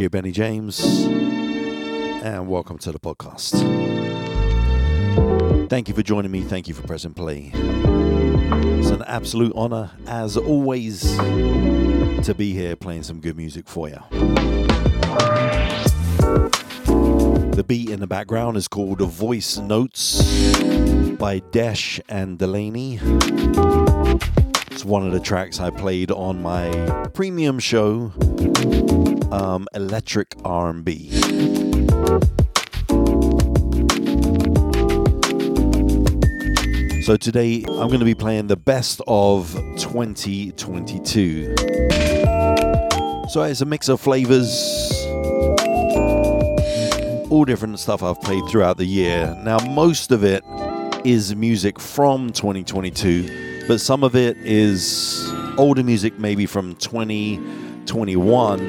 DJ Benny James, and welcome to the podcast. Thank you for joining me. Thank you for pressing play. It's an absolute honor, as always, to be here playing some good music for you. The beat in the background is called Voice Notes by Desh and Delaney. It's one of the tracks I played on my premium show, um, Electric R&B. So today I'm going to be playing the best of 2022. So it's a mix of flavors, all different stuff I've played throughout the year. Now, most of it is music from 2022, but some of it is older music, maybe from 2021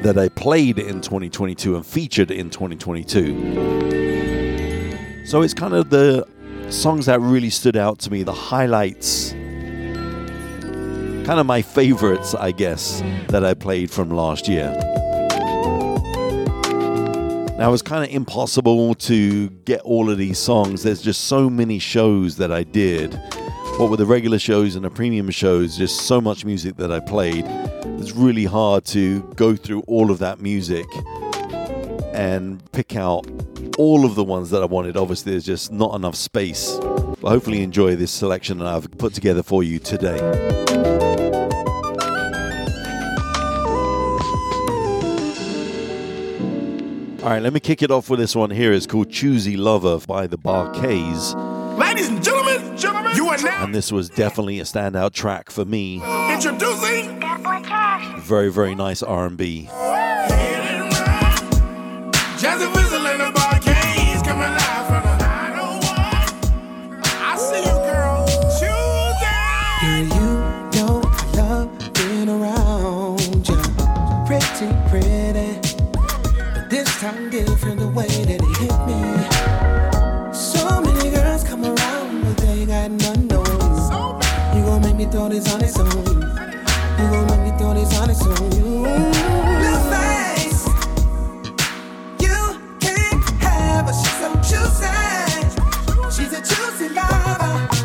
that I played in 2022 and featured in 2022. So it's kind of the songs that really stood out to me, the highlights, kind of my favorites, I guess, that I played from last year. Now, it's kind of impossible to get all of these songs. There's just so many shows that I did. What were the regular shows and the premium shows, just so much music that I played. It's really hard to go through all of that music and pick out all of the ones that I wanted. Obviously, there's just not enough space. But hopefully, enjoy this selection that I've put together for you today. All right, let me kick it off with this one here. It's called Choosy Lover by the Bar-Kays. Ladies and gentlemen, gentlemen, you are now And this was definitely a standout track for me. introducing Very, very nice R&B. Jazzy Fizzle and the Bar-Kays coming live from the 901. I see you, girl. Choose Girl, you know I love being around you. Pretty, pretty. But this time different the way that me throw this on its own. You gon' make me throw on its own. Face. You can't have her, she's so juicy. She's a juicy lover.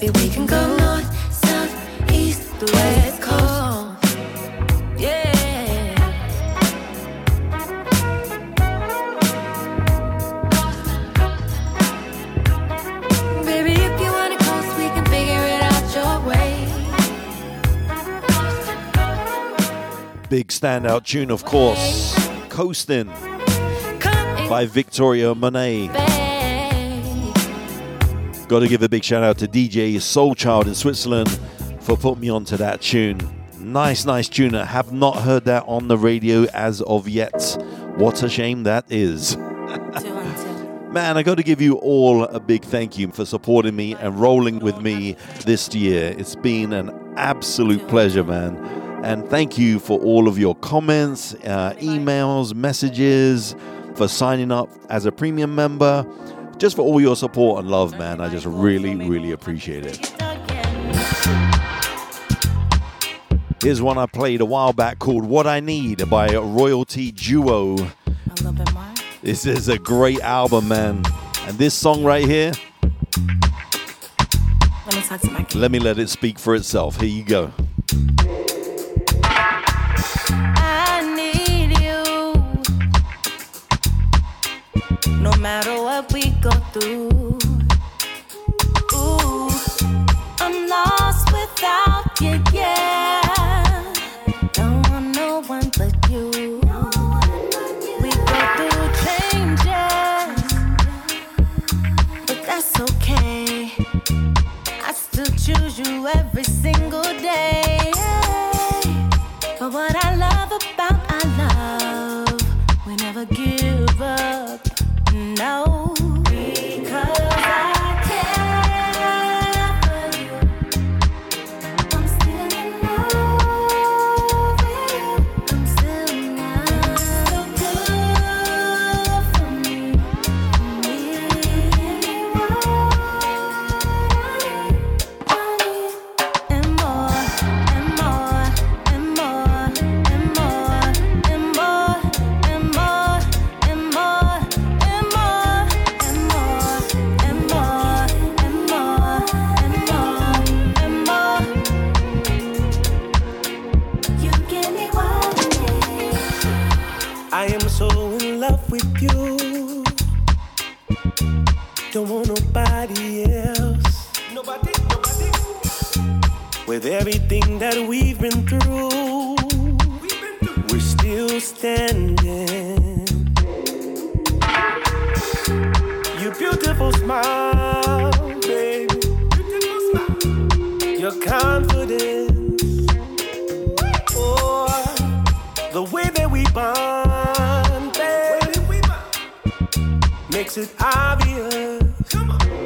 Maybe we can go north, south, east, west coast. Yeah. Baby, if you wanna coast, we can figure it out your way. Big standout tune, of course. Coastin' Come and by Victoria Monet. Got to give a big shout out to DJ Soulchild in Switzerland for putting me onto that tune. Nice, nice tune. I have not heard that on the radio as of yet. What a shame that is. Man, I got to give you all a big thank you for supporting me and rolling with me this year. It's been an absolute pleasure, man. And thank you for all of your comments, uh, emails, messages, for signing up as a premium member, just for all your support and love, man. I just really, really appreciate it. Here's one I played a while back called What I Need by Royalty Duo. This is a great album, man. And this song right here, let me let it speak for itself. Here you go. No matter what we go through. beautiful smile, baby. Your confidence. Oh, the way that we bond, baby, we bond. makes it obvious. Come on.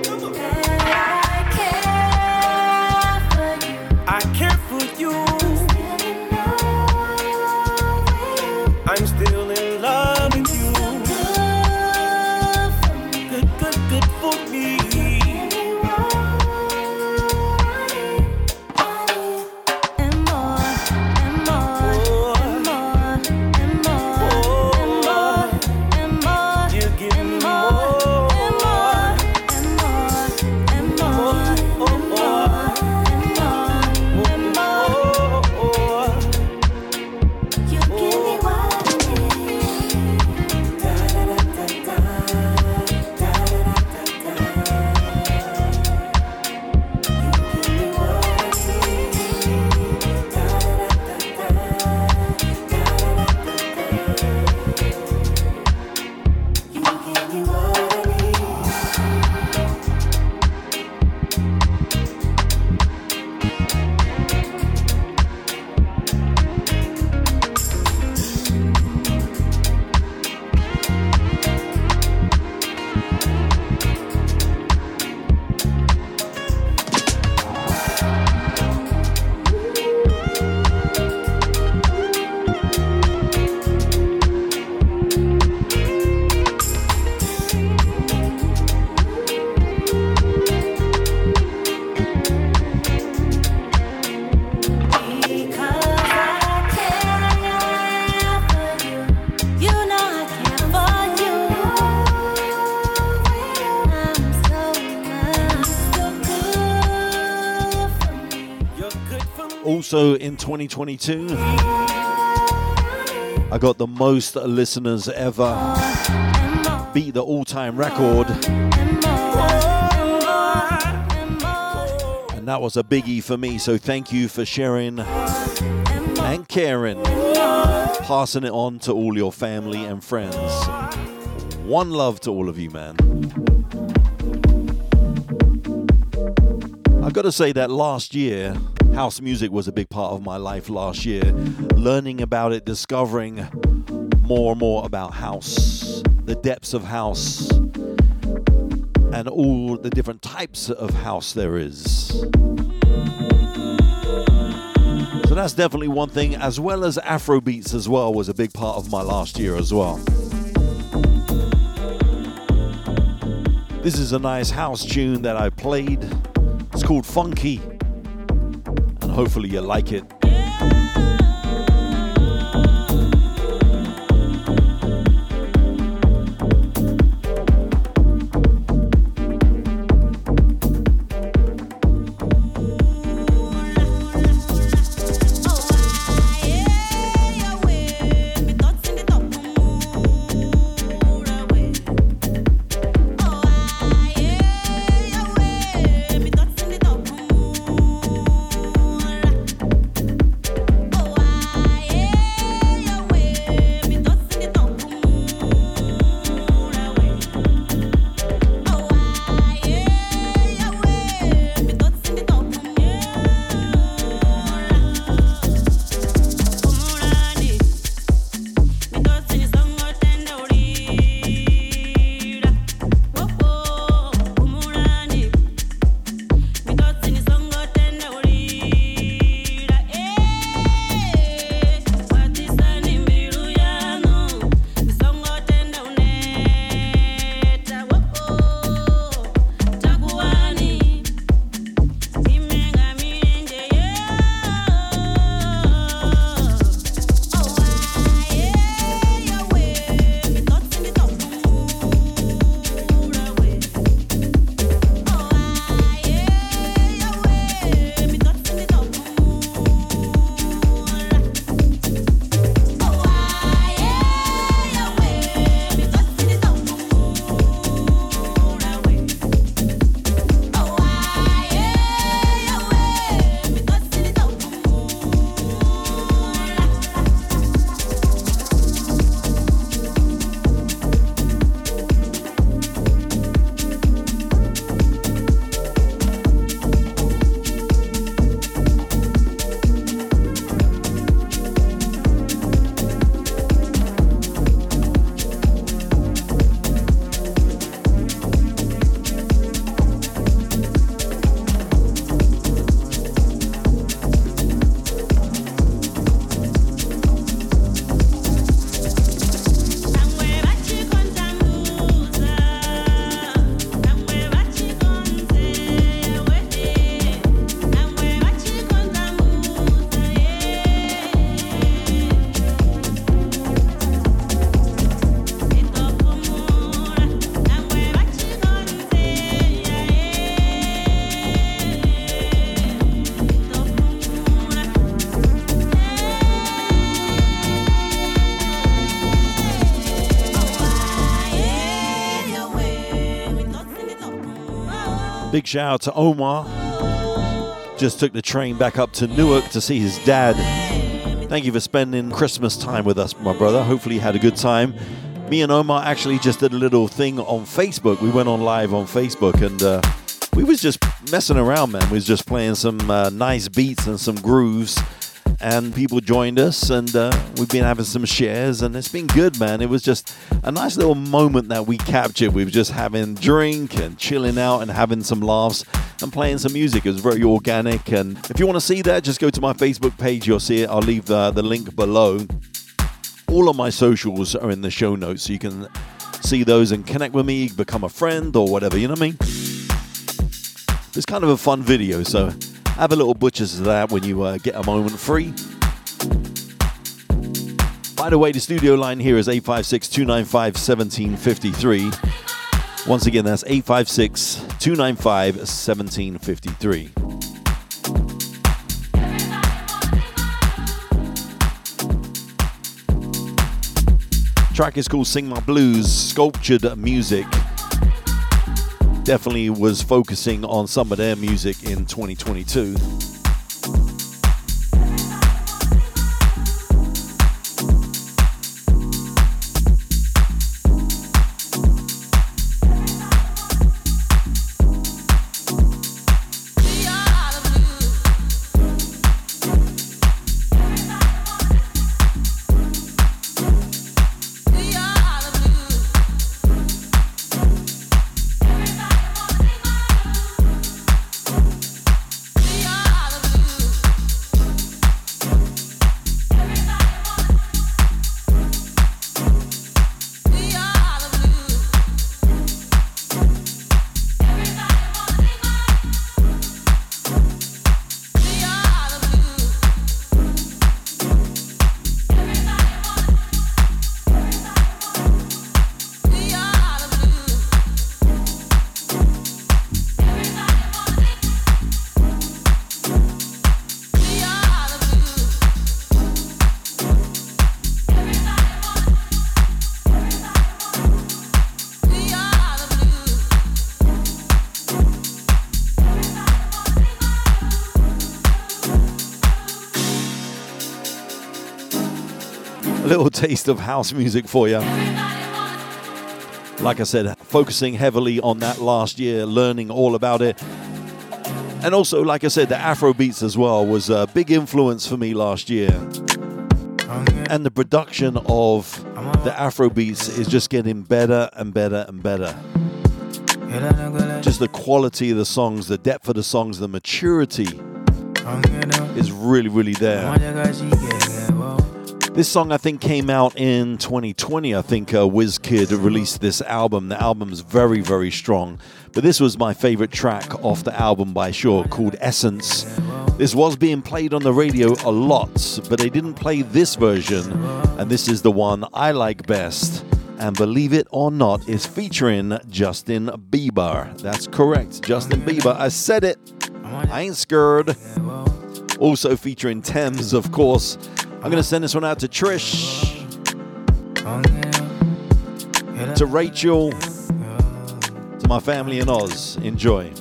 2022, I got the most listeners ever. Beat the all-time record, and that was a biggie for me. So thank you for sharing and caring, passing it on to all your family and friends. One love to all of you, man. I've gotta say that last year, house music was a big part of my life last year. Learning about it, discovering more and more about house, the depths of house, and all the different types of house there is. So that's definitely one thing, as well as Afro beats as well, was a big part of my last year as well. This is a nice house tune that I played. It's called Funky, hopefully you like it. Big shout out to Omar. Just took the train back up to Newark to see his dad. Thank you for spending Christmas time with us, my brother. Hopefully, you had a good time. Me and Omar actually just did a little thing on Facebook. We went on live on Facebook and uh, we was just messing around, man. We was just playing some uh, nice beats and some grooves and people joined us and uh, we've been having some shares and it's been good man. It was just a nice little moment that we captured we were just having drink and chilling out and having some laughs and playing some music. It was very organic and if you want to see that just go to my facebook page. You'll see it. I'll leave the, the link below. All of my socials are in the show notes so you can see those and connect with me become a friend or whatever you know what i mean? It's kind of a fun video so have a little butchers of that when you uh, get a moment free. By the way, the studio line here is 856 295 1753. Once again, that's 856 295 1753. Track is called Sing My Blues, sculptured music definitely was focusing on some of their music in 2022. Little taste of house music for you. Like I said, focusing heavily on that last year, learning all about it. And also, like I said, the Afro beats as well was a big influence for me last year. And the production of the Afro beats is just getting better and better and better. Just the quality of the songs, the depth of the songs, the maturity is really, really there. This song, I think, came out in 2020. I think uh, WizKid released this album. The album's very, very strong. But this was my favorite track off the album by Sure called Essence. This was being played on the radio a lot, but they didn't play this version. And this is the one I like best. And believe it or not, is featuring Justin Bieber. That's correct, Justin Bieber. I said it. I ain't scared. Also featuring Tems, of course. I'm going to send this one out to Trish, to Rachel, to my family in Oz. Enjoy.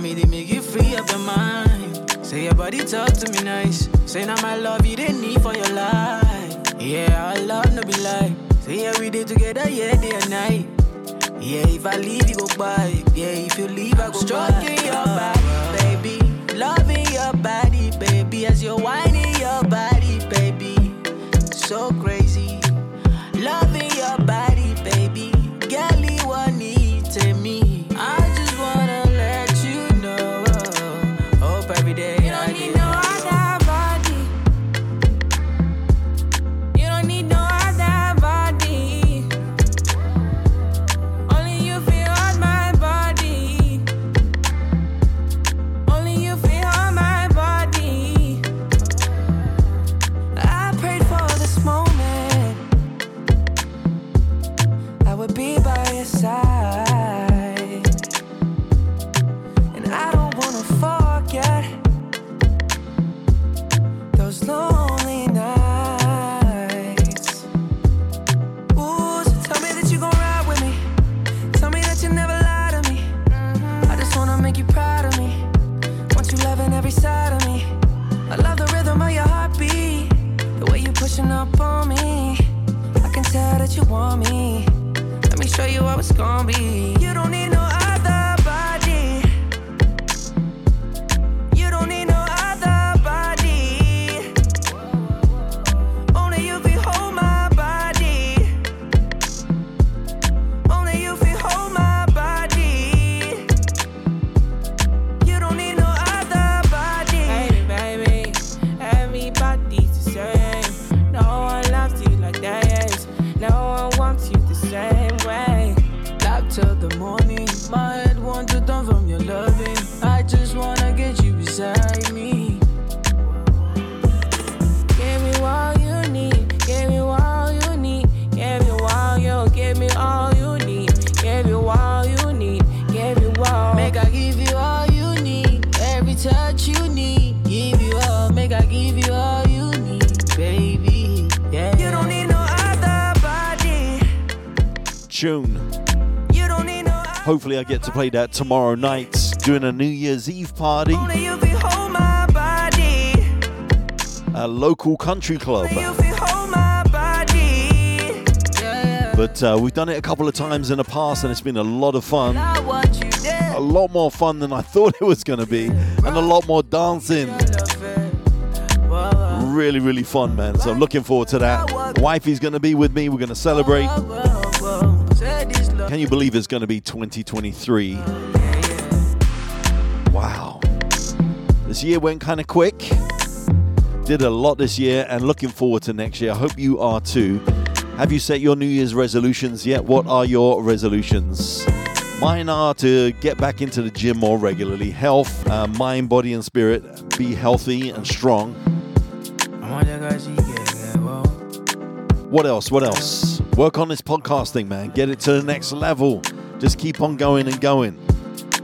Me they make you free up your mind. Say your body talk to me nice. Say now my love you didn't need for your life. Yeah, our love no be lie. Say yeah we did together, yeah day and night. Yeah, if I leave you go by. Yeah, if you leave I go Stroking your body, baby. Loving your body, baby. As you're whining your body, baby. So crazy. You want me. Let me show you how it's gonna be. You don't need no play that tomorrow night during a New Year's Eve party, Only you can my body. a local country club. Only you can my body. yeah. But uh, we've done it a couple of times in the past, and it's been a lot of fun. I want you there. A lot more fun than I thought it was going to be, and a lot more dancing. Love it. Whoa, whoa, Really, really fun, man. So I'm looking forward to that. Wifey's going to be with me. We're going to celebrate. Can you believe it's going to be 2023? Wow. This year went kind of quick. Did a lot this year and looking forward to next year. I hope you are too. Have you set your New Year's resolutions yet? What are your resolutions? Mine are to get back into the gym more regularly. Health, uh, mind, body, and spirit. Be healthy and strong. I want that guy, she get it, whoa. What else? What else? Work on this podcasting, man. Get it to the next level. Just keep on going and going.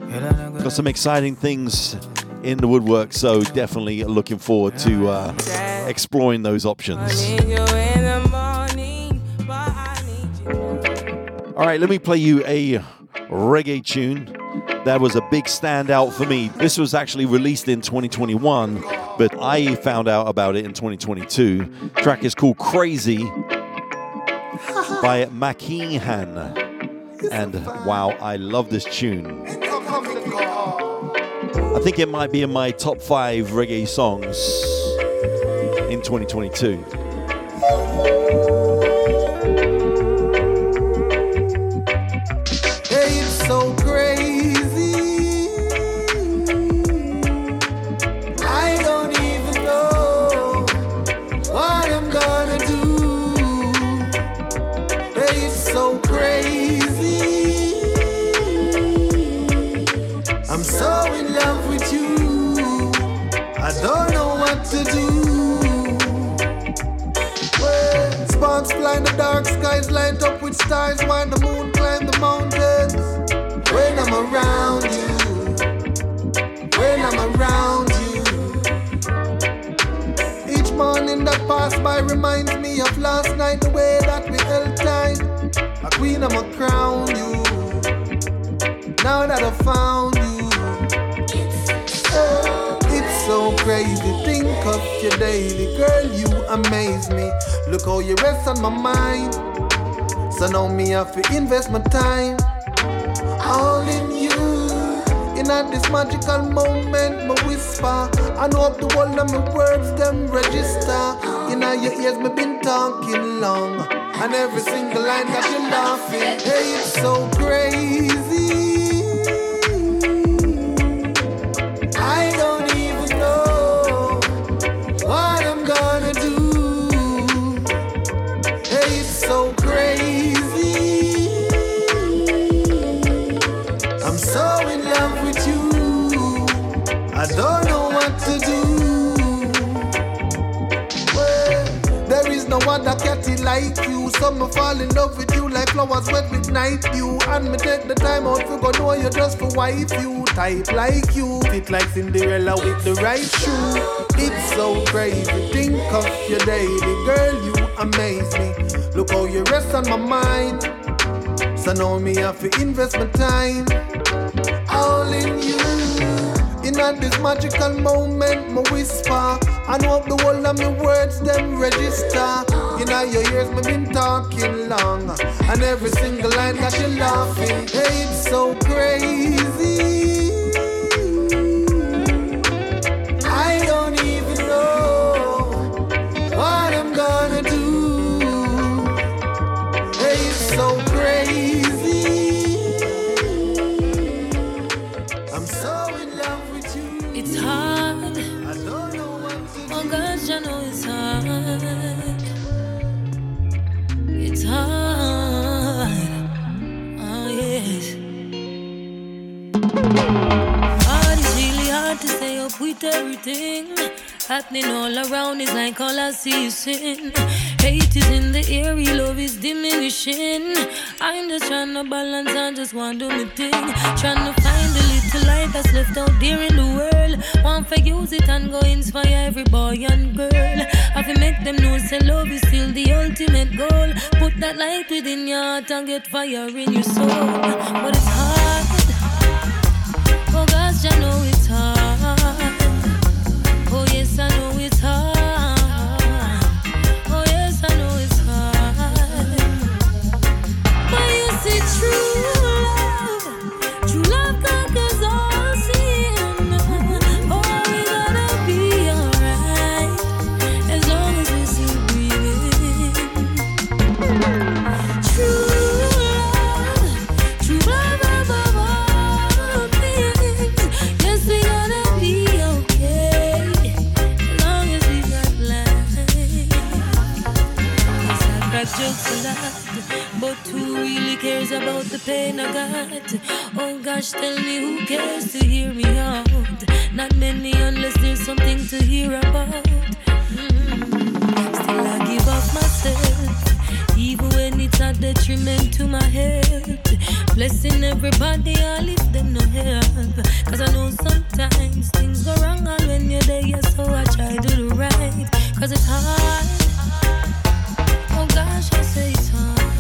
Got some exciting things in the woodwork, so definitely looking forward to uh, exploring those options. All right, let me play you a reggae tune. That was a big standout for me. This was actually released in 2021, but I found out about it in 2022. track is called Crazy by Makihan. And wow, I love this tune. I think it might be in my top five reggae songs in 2022. Skies, light up with stars while the moon climb the mountains. When I'm around you, when I'm around you. Each morning that pass by reminds me of last night, the way that we held tight. A queen, I'ma crown you. Now that I found you. It's so crazy, think of your daily. Girl, you amaze me. Look how you rest on my mind. So now me have to invest my time. All in you. In at this magical moment, me whisper. I know up the world of my words, them register. In all your ears, me been talking long. And every single line that you laughing. Hey, it's so crazy. I don't know what to do. Well, there is no other catty like you. Some me fall in love with you like flowers wet with night dew. And me take the time out to go know you just for wife you. Type like you, fit like Cinderella with the right shoe. It's so crazy, think of your daily girl, you amaze me. Look how you rest on my mind. So now me have to invest my time all in you. In at this magical moment, me whisper. And hope the whole of me words them register. In all your ears, me been talking long. And every single line that you laughing. Hey, it's so crazy. With everything happening all around. It's like all I see sin. Hate is in the air, love is diminishing. I'm just trying to balance and just want to do my thing. Trying to find the little light that's left out there in the world. Want to use it and go inspire every boy and girl. Have to make them know say love is still the ultimate goal. Put that light within your heart and get fire in your soul. But it's about the pain I got? Oh gosh, tell me who cares to hear me out? Not many unless there's something to hear about. Mm. Still I give up myself, even when it's a detriment to my health. Blessing everybody, I lift them no help. Cause I know sometimes things go wrong all when you're there, yeah, so I try to do right. Cause it's hard. Oh gosh, I say it's hard.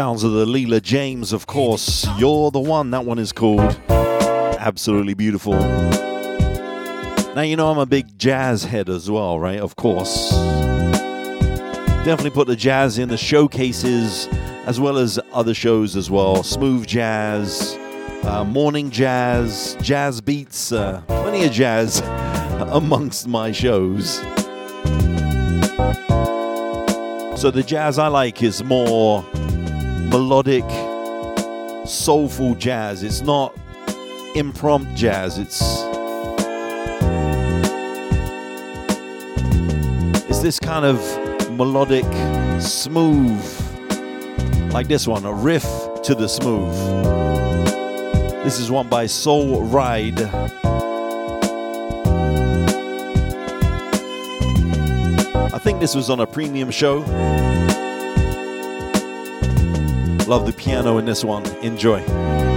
Sounds of the Leela James, of course. You're the one. That one is called. Absolutely beautiful. Now, you know, I'm a big jazz head as well, right? Of course. Definitely put the jazz in the showcases as well as other shows as well. Smooth jazz, uh, morning jazz, jazz beats, uh, plenty of jazz amongst my shows. So the jazz I like is more melodic, soulful jazz. It's not impromptu jazz. It's it's this kind of melodic, smooth, like this one, a riff to the smooth. This is one by Soul Ride. I think this was on a premium show. Love the piano in this one. Enjoy.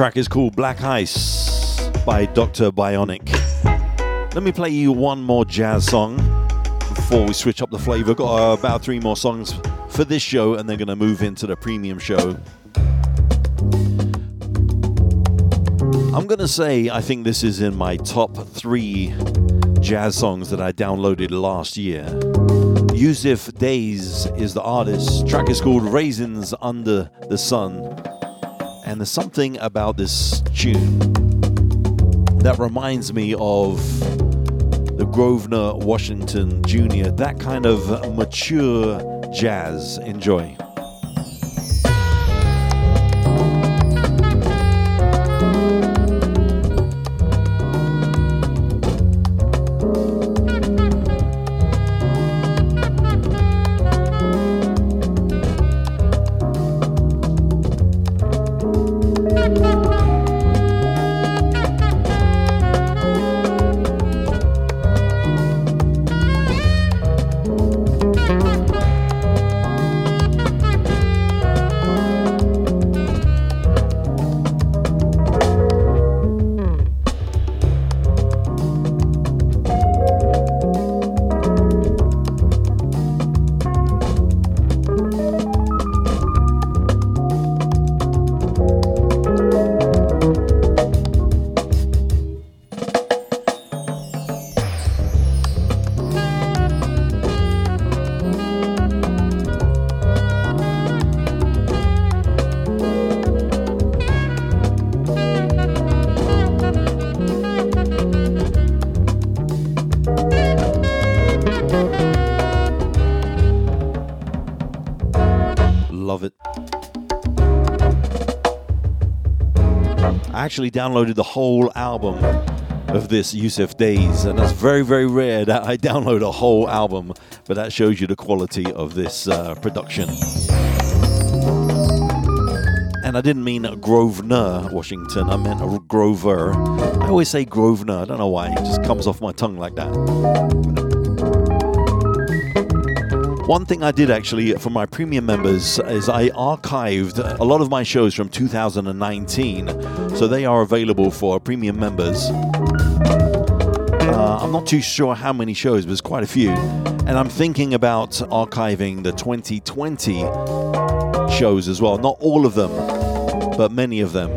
Track is called Black Ice by Dr. Bionic. Let me play you one more jazz song before we switch up the flavor. Got uh, about three more songs for this show, and they're going to move into the premium show. I'm going to say I think this is in my top three jazz songs that I downloaded last year. Yussef Dayes is the artist. Track is called Raisins Under the Sun. And there's something about this tune that reminds me of the Grosvenor Washington Jr., that kind of mature jazz. Enjoy. Actually downloaded the whole album of this Yussef Dayes, and that's very, very rare that I download a whole album, but that shows you the quality of this uh, production. And I didn't mean Grosvenor, Washington, I meant Grover. I always say Grosvenor, I don't know why, it just comes off my tongue like that. One thing I did actually for my premium members is I archived a lot of my shows from 2019, so they are available for premium members. Uh, I'm not too sure how many shows, but it's quite a few. And I'm thinking about archiving the 2020 shows as well. Not all of them, but many of them.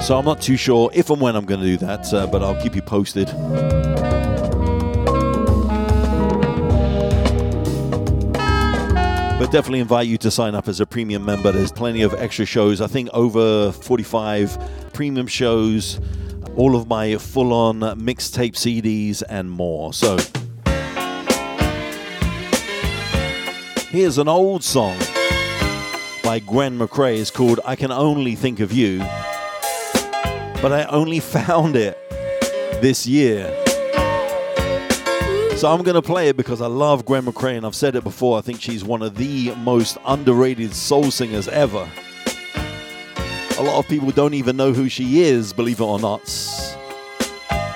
So I'm not too sure if and when I'm going to do that, uh, but I'll keep you posted. But definitely invite you to sign up as a premium member. There's plenty of extra shows. I think over 45 premium shows, all of my full on mixtape CDs, and more. So here's an old song by Gwen McRae. It's called I Can Only Think of You. But I only found it this year. So I'm going to play it because I love Gwen McRae, and I've said it before. I think she's one of the most underrated soul singers ever. A lot of people don't even know who she is, believe it or not.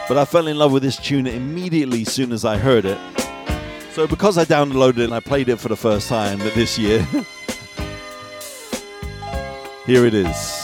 But I fell in love with this tune immediately as soon as I heard it. So because I downloaded it and I played it for the first time this year, here it is.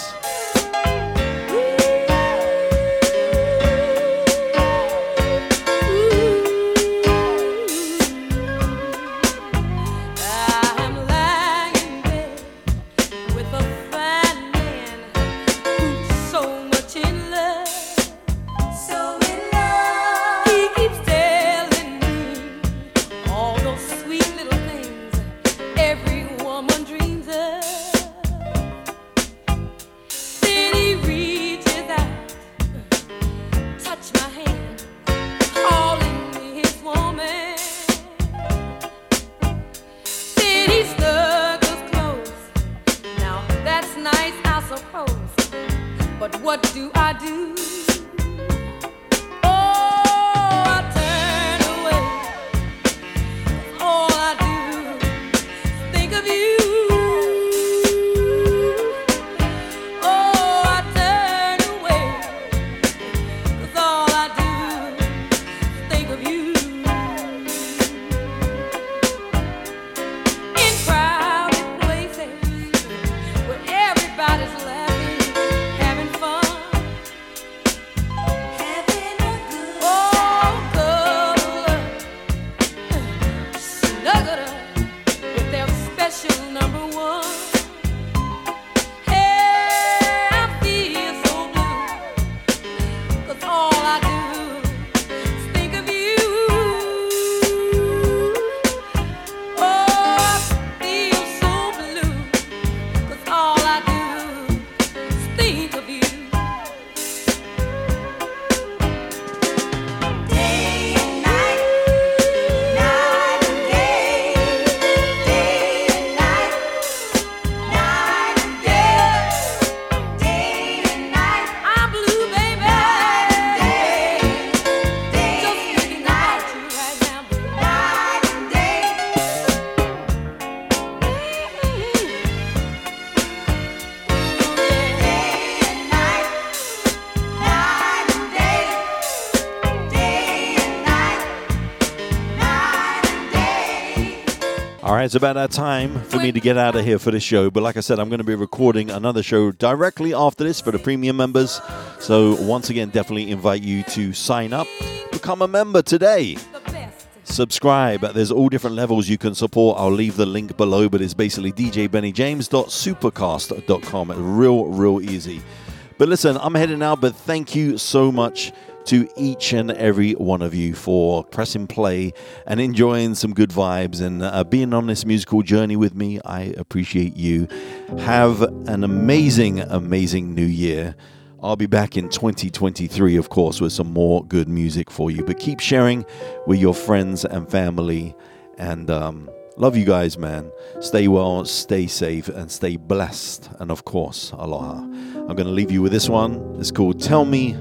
Right, it's about that time for me to get out of here for this show. But like I said, I'm going to be recording another show directly after this for the premium members. So once again, definitely invite you to sign up, become a member today. Subscribe. There's all different levels you can support. I'll leave the link below, but it's basically djbennyjames.supercast.com. Real, real easy. But listen, I'm heading out, but thank you so much to each and every one of you for pressing play and enjoying some good vibes and uh, being on this musical journey with me. I appreciate you. Have an amazing, amazing new year. I'll be back in 2023, of course, with some more good music for you. But keep sharing with your friends and family. And um, Love you guys, man. Stay well, stay safe, and stay blessed. And of course, aloha. I'm going to leave you with this one. It's called Tell Me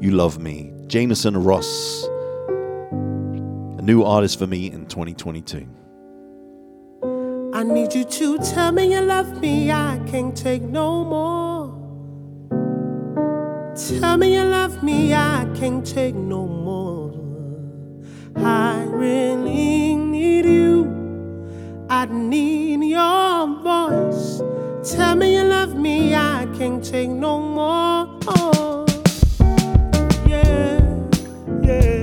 You Love Me. Jameson Ross, a new artist for me in 2022. I need you to tell me you love me. I can't take no more. Tell me you love me. I can't take no more. I really need you. I need your voice. Tell me you love me. I can't take no more. Yeah,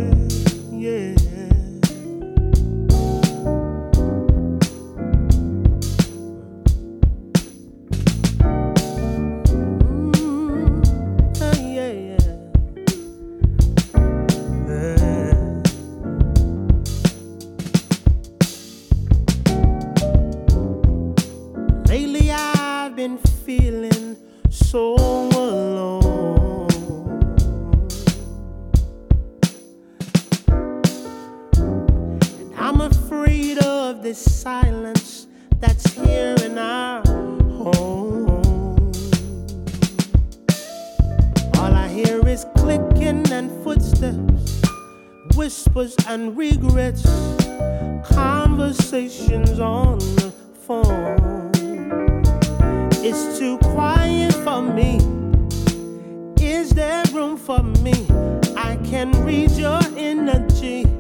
this silence that's here in our home. All I hear is clicking and footsteps, whispers and regrets, conversations on the phone. It's too quiet for me. Is there room for me? I can read your energy.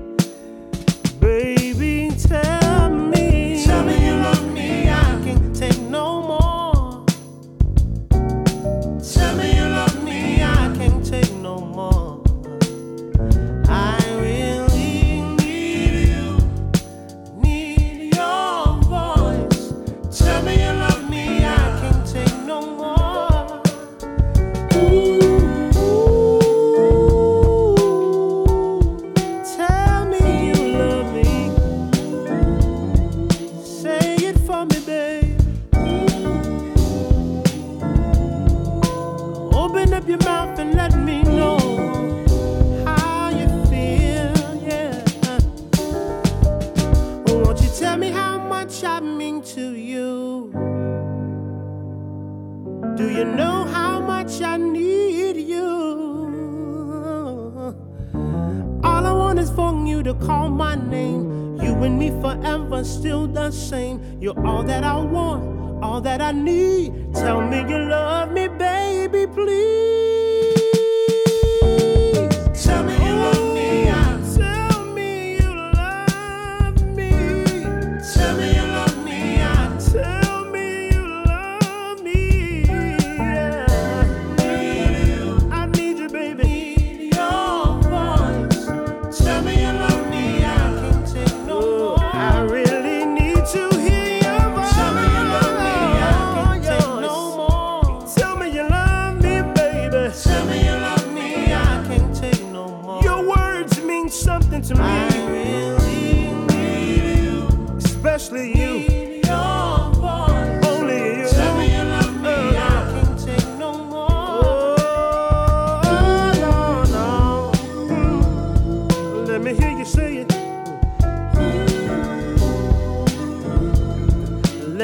For you to call my name. You and me forever, still the same. You're all that I want, all that I need. Tell me you love me, baby, please.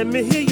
Let me hear